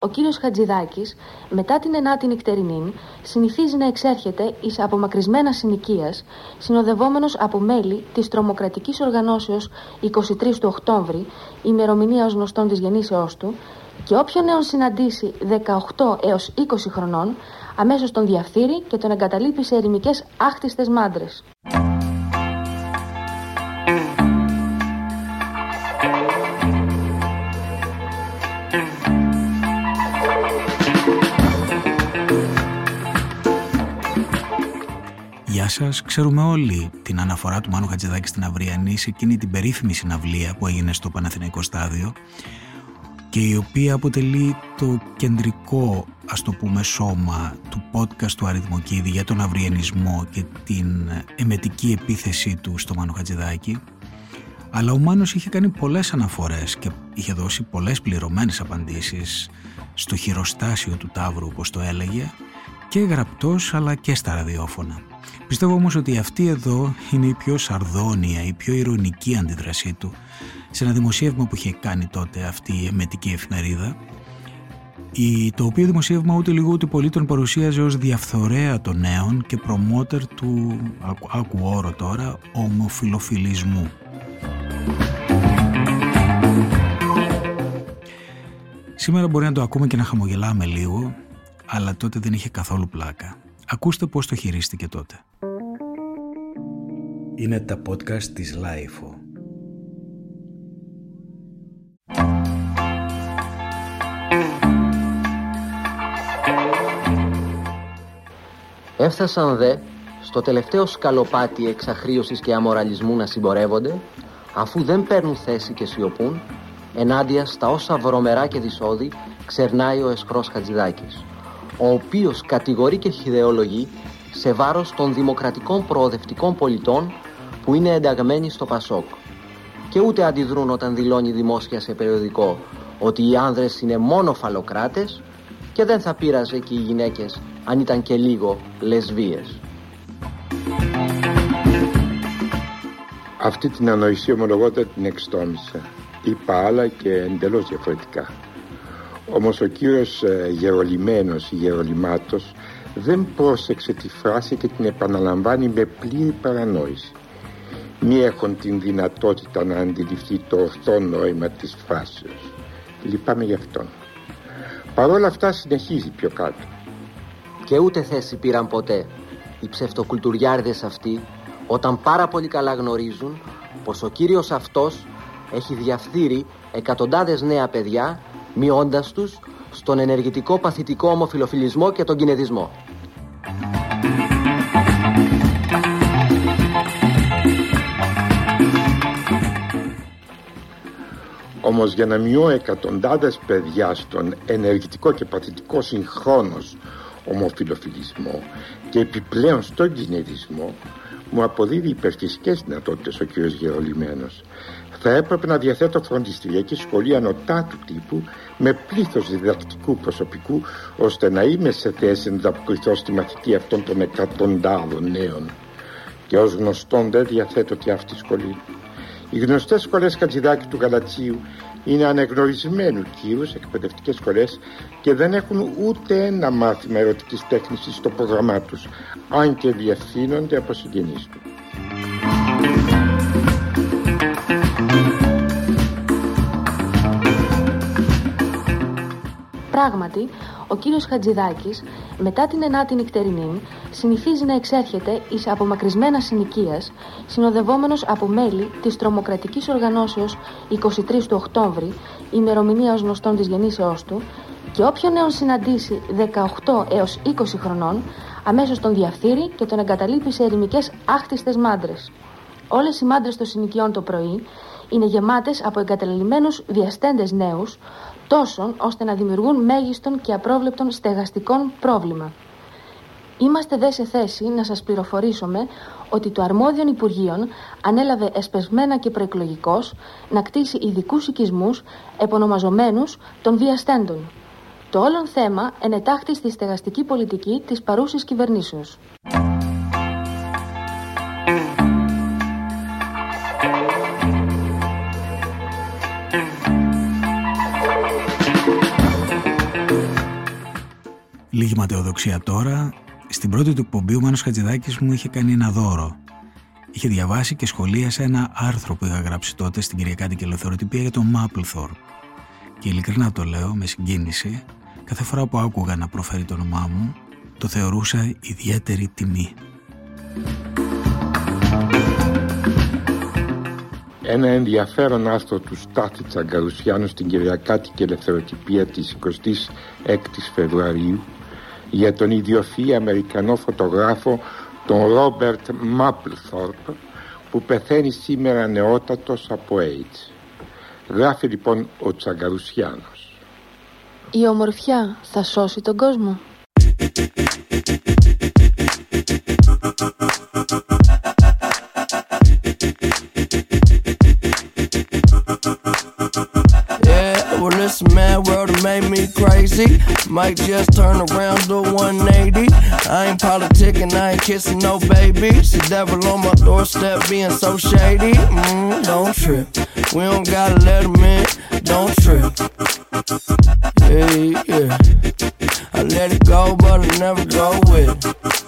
Ο κύριος Χατζηδάκης, μετά την ενάτη νυχτερινή, συνηθίζει να εξέρχεται εις απομακρυσμένα συνοικίας, συνοδευόμενος από μέλη της τρομοκρατικής οργανώσεως 23 του Οκτώβρη, ημερομηνία ως γνωστών της γεννήσεώς του, και όποιον νέον συναντήσει 18 έως 20 χρονών, αμέσως τον διαφθείρει και τον εγκαταλείπει σε ερημικές άχτιστες μάντρες. Γεια σας, ξέρουμε όλοι την αναφορά του Μάνου Χατζηδάκη στην Αυριανή σε εκείνη την περίφημη συναυλία που έγινε στο Παναθηναϊκό Στάδιο και η οποία αποτελεί το κεντρικό ας το πούμε σώμα του podcast του Αριθμοκίδη για τον αυριανισμό και την εμετική επίθεσή του στο Μάνο Χατζηδάκη αλλά ο Μάνος είχε κάνει πολλές αναφορές και είχε δώσει πολλές πληρωμένες απαντήσεις στο χειροστάσιο του Ταύρου όπως το έλεγε και γραπτός αλλά και στα ραδιόφωνα. Πιστεύω όμως ότι αυτή εδώ είναι η πιο σαρδόνια, η πιο ηρωνική αντίδρασή του σε ένα δημοσίευμα που είχε κάνει τότε αυτή η εμετική εφημερίδα το οποίο δημοσίευμα ούτε λίγο ούτε πολύ τον παρουσίαζε ως διαφθορέα των νέων και προμότερ του, άκου όρο τώρα, ομοφιλοφιλισμού. Σήμερα μπορεί να το ακούμε και να χαμογελάμε λίγο, αλλά τότε δεν είχε καθόλου πλάκα. Ακούστε πώς το χειρίστηκε τότε. Είναι τα podcast της Lifeo. Έφτασαν δε στο τελευταίο σκαλοπάτι εξαχρίωσης και αμοραλισμού να συμπορεύονται αφού δεν παίρνουν θέση και σιωπούν ενάντια στα όσα βρωμερά και δυσόδη ξερνάει ο εσχρός Χατζηδάκης ο οποίος κατηγορεί και χιδεολογεί σε βάρος των δημοκρατικών προοδευτικών πολιτών που είναι ενταγμένοι στο Πασόκ και ούτε αντιδρούν όταν δηλώνει δημόσια σε περιοδικό ότι οι άνδρες είναι μόνο φαλοκράτες και δεν θα πείραζε και οι γυναίκες αν ήταν και λίγο λεσβίες. Αυτή την ανοησία ομολογότα την εξτόμησα. Είπα άλλα και εντελώς διαφορετικά. Όμως ο κύριος ε, Γερολιμένος, Γερολιμάτος, δεν πρόσεξε τη φράση και την επαναλαμβάνει με πλήρη παρανόηση. Μη έχουν την δυνατότητα να αντιληφθεί το ορθό νόημα της φράσεως. Λυπάμαι γι' αυτόν. Παρ' όλα αυτά συνεχίζει πιο κάτω. Και ούτε θέση πήραν ποτέ οι ψευτοκουλτουριάρδες αυτοί όταν πάρα πολύ καλά γνωρίζουν πως ο κύριος αυτός έχει διαφθείρει εκατοντάδες νέα παιδιά μειώντας τους στον ενεργητικό παθητικό ομοφιλοφιλισμό και τον κινεδισμό. Όμως για να μειώ εκατοντάδες παιδιά στον ενεργητικό και παθητικό συγχρόνως ομοφιλοφιλισμό και επιπλέον στον κινητισμό μου αποδίδει υπερφυσικές δυνατότητες ο κ. Γερολιμένος θα έπρεπε να διαθέτω φροντιστηριακή σχολή ανωτάτου τύπου με πλήθος διδακτικού προσωπικού ώστε να είμαι σε θέση να ανταποκριθώ στη μαθητή αυτών των εκατοντάδων νέων και ως γνωστόν δεν διαθέτω και αυτή σχολή οι γνωστές σχολές Κατζηδάκη του Γαλατσίου είναι ανεγνωρισμένου κύρους σε εκπαιδευτικές σχολές και δεν έχουν ούτε ένα μάθημα ερωτικής τέχνης στο πρόγραμμά τους αν και διευθύνονται από συγγενείς τους. Πράγματι, ο κύριος Χατζηδάκης, μετά την ενάτη νυχτερινή, συνηθίζει να εξέρχεται εις απομακρυσμένα συνοικίας, συνοδευόμενος από μέλη της τρομοκρατικής οργανώσεως 23 του Οκτώβρη, ημερομηνία ως γνωστών της γεννήσεώς του, και όποιον νέον συναντήσει 18 έως 20 χρονών, αμέσως τον διαφθείρει και τον εγκαταλείπει σε ερημικές άχτιστες μάντρες. Όλες οι μάντρες των συνοικιών το πρωί είναι γεμάτες από εγκαταλελειμμένους διαστέντες νέους, τόσων ώστε να δημιουργούν μέγιστον και απρόβλεπτον στεγαστικών πρόβλημα. Είμαστε δε σε θέση να σας πληροφορήσουμε ότι το αρμόδιον Υπουργείων ανέλαβε εσπεσμένα και προεκλογικός να κτίσει ειδικούς οικισμούς επωνομαζομένους των διαστέντων. Το όλον θέμα ενετάχθη στη στεγαστική πολιτική της παρούσης κυβερνήσεως. Λίγη ματαιοδοξία τώρα. Στην πρώτη του εκπομπή ο Μάνος Χατζηδάκης μου είχε κάνει ένα δώρο. Είχε διαβάσει και σχολίασε ένα άρθρο που είχα γράψει τότε στην Κυριακάτικη Ελευθεροτυπία για τον Μάπλθορ. Και ειλικρινά το λέω με συγκίνηση, κάθε φορά που άκουγα να προφέρει το όνομά μου, το θεωρούσα ιδιαίτερη τιμή. Ένα ενδιαφέρον άρθρο του Στάθη Τσαγκαρουσιάνου στην Κυριακάτικη Ελευθεροτυπία της 26ης Φεβρουαρίου για τον ιδιοφυή Αμερικανό φωτογράφο τον Ρόμπερτ Μάπλθορπ που πεθαίνει σήμερα νεότατος από AIDS. Γράφει λοιπόν ο Τσαγκαρουσιάνος. Η ομορφιά θα σώσει τον κόσμο. Me crazy. Might just turn around do 180. I ain't politicking, I ain't kissing no baby. The devil on my doorstep being so shady. Mm, don't trip. We don't gotta let him in. Don't trip. Hey, yeah. I let it go, but I never go with it.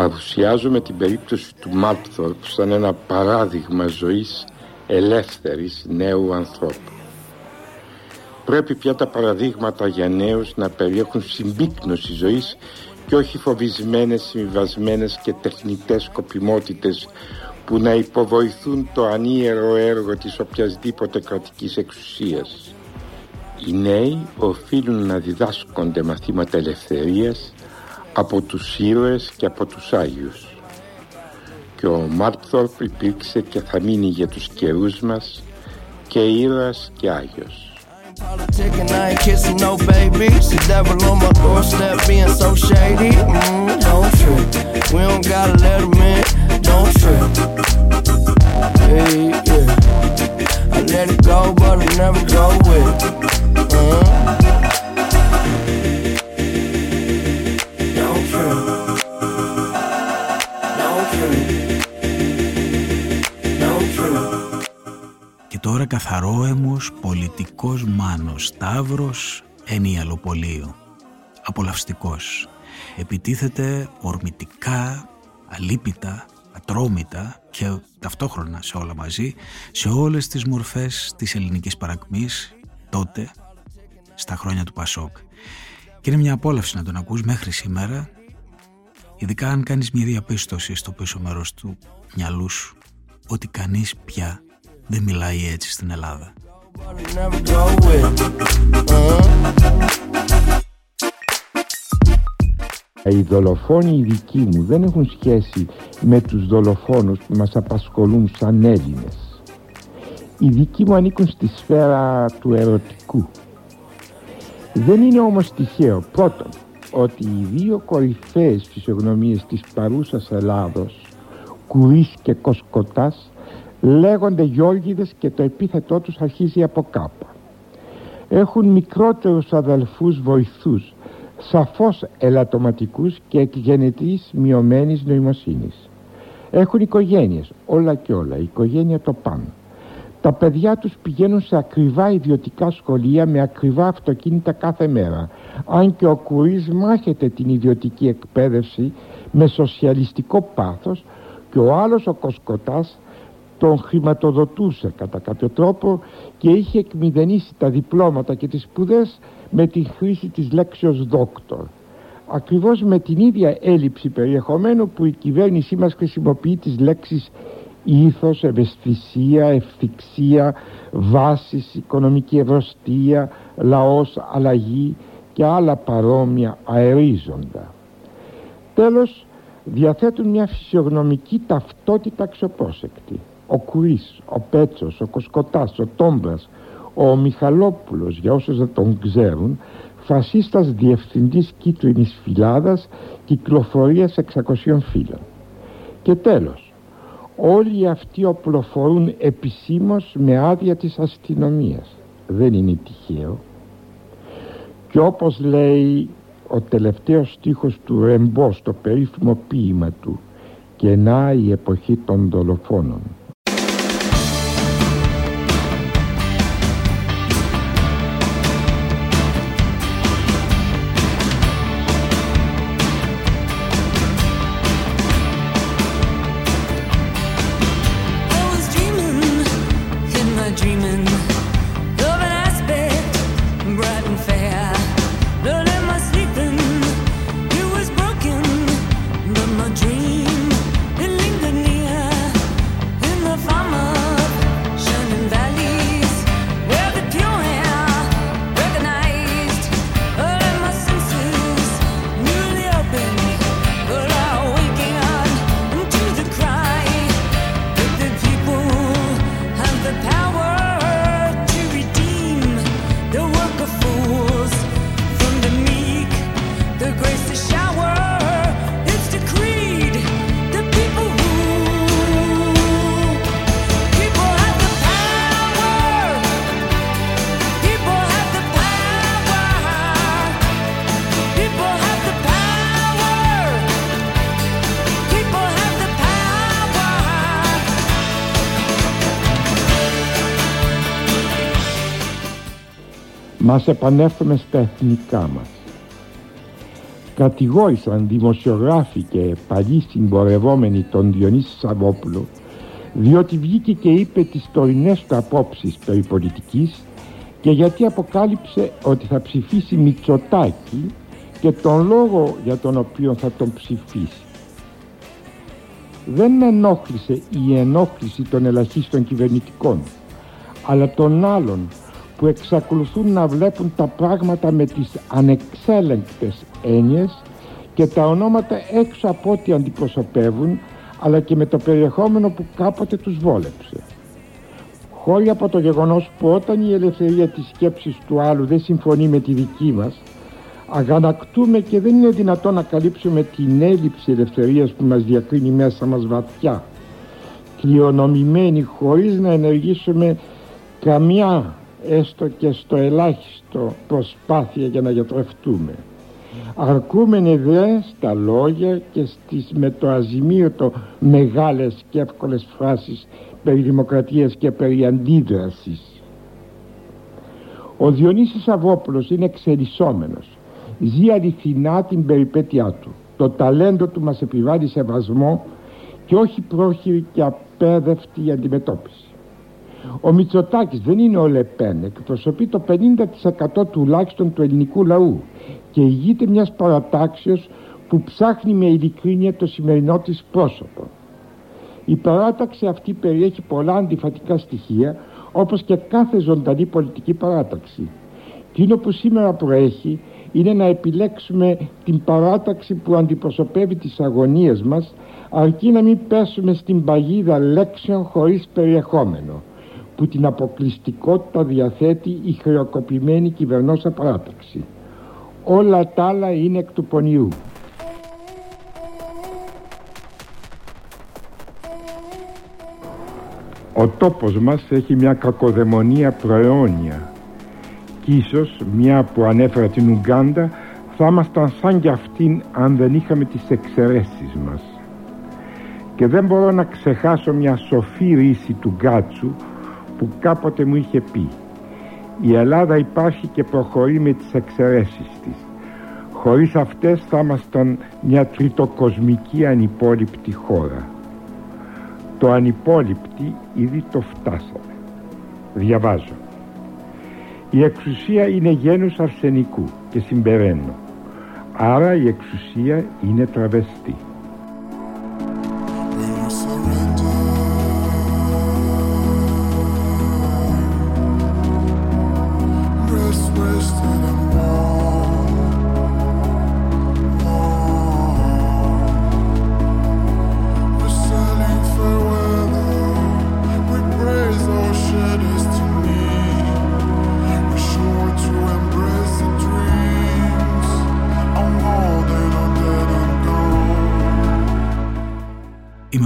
Παρουσιάζουμε την περίπτωση του Μάλπθορπ σαν ένα παράδειγμα ζωής ελεύθερης νέου ανθρώπου. Πρέπει πια τα παραδείγματα για νέους να περιέχουν συμπίκνωση ζωής και όχι φοβισμένες, συμβιβασμένες και τεχνητές σκοπιμότητες που να υποβοηθούν το ανίερο έργο της οποιασδήποτε κρατικής εξουσίας. Οι νέοι οφείλουν να διδάσκονται μαθήματα ελευθερίας από τους ήρωες και από τους άγιους. Και ο Μάρθολπ υπήρξε και θα μείνει για τους καιρούς μας και ήρωες και άγιος. Καθαρόαιμος πολιτικός μάνος Σταύρος ενιαλοπολείο. Απολαυστικός. Επιτίθεται ορμητικά, αλίπητα, ατρόμητα και ταυτόχρονα σε όλα μαζί σε όλες τις μορφές της ελληνικής παρακμής τότε στα χρόνια του Πασόκ. Και είναι μια απόλαυση να τον ακούς μέχρι σήμερα ειδικά αν κάνεις μια διαπίστωση στο πίσω μέρος του μυαλού σου ότι κανείς πια δεν μιλάει έτσι στην Ελλάδα. Οι δολοφόνοι οι δικοί μου δεν έχουν σχέση με τους δολοφόνους που μας απασχολούν σαν Έλληνες. Οι δικοί μου ανήκουν στη σφαίρα του ερωτικού. Δεν είναι όμως τυχαίο πρώτον ότι οι δύο κορυφαίες φυσιογνωμίες της παρούσας Ελλάδος Κουρής και Κοσκοτάς λέγονται Γιώργιδες και το επίθετό τους αρχίζει από κάπα. Έχουν μικρότερους αδελφούς βοηθούς, σαφώς ελαττωματικούς και εκγενετής μειωμένης νοημοσύνης. Έχουν οικογένειες, όλα και όλα, η οικογένεια το πάνω. Τα παιδιά τους πηγαίνουν σε ακριβά ιδιωτικά σχολεία με ακριβά αυτοκίνητα κάθε μέρα. Αν και ο Κουρής μάχεται την ιδιωτική εκπαίδευση με σοσιαλιστικό πάθος και ο άλλος ο Κοσκοτάς τον χρηματοδοτούσε κατά κάποιο τρόπο και είχε εκμηδενήσει τα διπλώματα και τις σπουδές με τη χρήση της λέξεως δόκτωρ. Ακριβώς με την ίδια έλλειψη περιεχομένου που η κυβέρνησή μας χρησιμοποιεί τις λέξεις ήθος, ευαισθησία, ευθυξία, βάσης, οικονομική ευρωστία, λαός, αλλαγή και άλλα παρόμοια αερίζοντα. Τέλος, διαθέτουν μια φυσιογνωμική ταυτότητα αξιοπρόσεκτη ο Κουρής, ο Πέτσος, ο Κοσκοτάς, ο Τόμπρας, ο Μιχαλόπουλος, για όσους δεν τον ξέρουν, φασίστας διευθυντής κίτρινης φυλάδας κυκλοφορίας 600 φύλων. Και τέλος, όλοι αυτοί οπλοφορούν επισήμως με άδεια της αστυνομίας. Δεν είναι τυχαίο. Και όπως λέει ο τελευταίος στίχος του Ρεμπό στο περίφημο ποίημα του «Και να η εποχή των δολοφόνων» Μας επανέφερε στα εθνικά μας. Κατηγόρησαν δημοσιογράφοι και παλιοί συμπορευόμενοι τον Διονύσης Σαββόπουλο διότι βγήκε και είπε τις τωρινές του απόψεις περί πολιτικής και γιατί αποκάλυψε ότι θα ψηφίσει Μητσοτάκη και τον λόγο για τον οποίο θα τον ψηφίσει. Δεν με ενόχλησε η ενόχληση των ελαχίστων κυβερνητικών αλλά των άλλων που εξακολουθούν να βλέπουν τα πράγματα με τις ανεξέλεγκτες έννοιες και τα ονόματα έξω από ό,τι αντιπροσωπεύουν αλλά και με το περιεχόμενο που κάποτε τους βόλεψε. Χώρια από το γεγονός που όταν η ελευθερία της σκέψης του άλλου δεν συμφωνεί με τη δική μας αγανακτούμε και δεν είναι δυνατόν να καλύψουμε την έλλειψη ελευθερίας που μας διακρίνει μέσα μας βαθιά κλειονομημένη χωρίς να ενεργήσουμε καμιά έστω και στο ελάχιστο προσπάθεια για να γιατρευτούμε. Αρκούμενοι δε στα λόγια και στις με το αζημίωτο μεγάλες και εύκολες φράσεις περί δημοκρατίας και περί αντίδρασης. Ο Διονύσης Αβόπουλος είναι εξελισσόμενος. Ζει αληθινά την περιπέτειά του. Το ταλέντο του μας επιβάλλει σεβασμό και όχι πρόχειρη και απέδευτη αντιμετώπιση. Ο Μητσοτάκης δεν είναι ο Λεπέν, εκπροσωπεί το 50% τουλάχιστον του ελληνικού λαού και ηγείται μιας παρατάξεως που ψάχνει με ειλικρίνεια το σημερινό της πρόσωπο. Η παράταξη αυτή περιέχει πολλά αντιφατικά στοιχεία όπως και κάθε ζωντανή πολιτική παράταξη. Εκείνο που σήμερα προέχει είναι να επιλέξουμε την παράταξη που αντιπροσωπεύει τις αγωνίες μας αρκεί να μην πέσουμε στην παγίδα λέξεων χωρίς περιεχόμενο που την αποκλειστικότητα διαθέτει η χρεοκοπημένη κυβερνόσα παράταξη. Όλα τα άλλα είναι εκ του πονιού. Ο τόπος μας έχει μια κακοδαιμονία προαιώνια και ίσως μια που ανέφερα την Ουγκάντα θα ήμασταν σαν κι αυτήν αν δεν είχαμε τις εξαιρέσεις μας. Και δεν μπορώ να ξεχάσω μια σοφή ρίση του Γκάτσου που κάποτε μου είχε πει «Η Ελλάδα υπάρχει και προχωρεί με τις εξαιρέσεις της. Χωρίς αυτές θα ήμασταν μια τριτοκοσμική ανυπόλοιπτη χώρα. Το ανυπόλοιπτη ήδη το φτάσαμε. Διαβάζω. Η εξουσία είναι γένους αρσενικού και συμπεραίνω. Άρα η εξουσία είναι τραβεστή.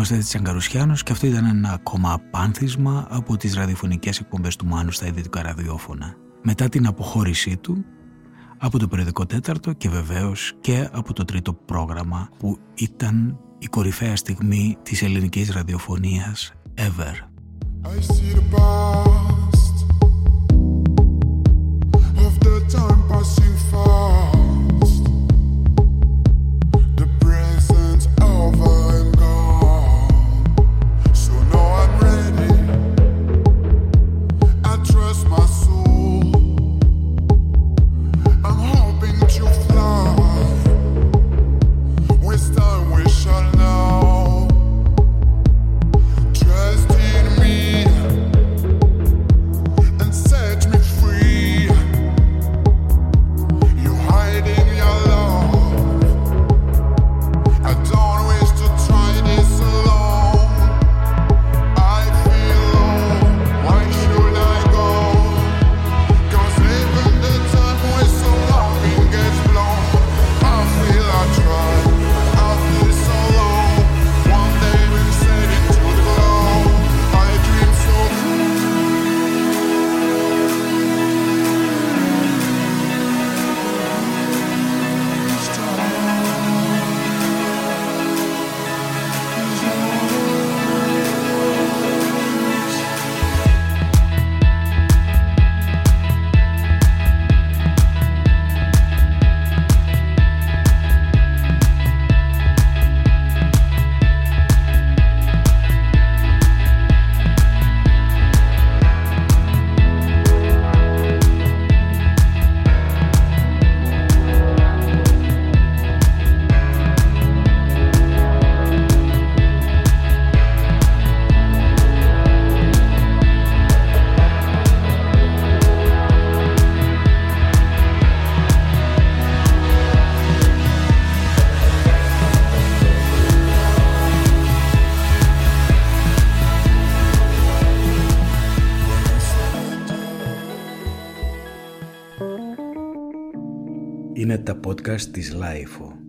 Είμαι ο Στέτης Τσαγκαρουσιάνος και αυτό ήταν ένα ακόμα απάνθισμα από τις ραδιοφωνικές εκπομπές του Μάνου στα ιδιωτικά ραδιόφωνα. Μετά την αποχώρησή του από το περιοδικό τέταρτο και βεβαίως και από το τρίτο πρόγραμμα που ήταν η κορυφαία στιγμή της ελληνικής ραδιοφωνίας ever. I see the τα podcast της Λάιφο.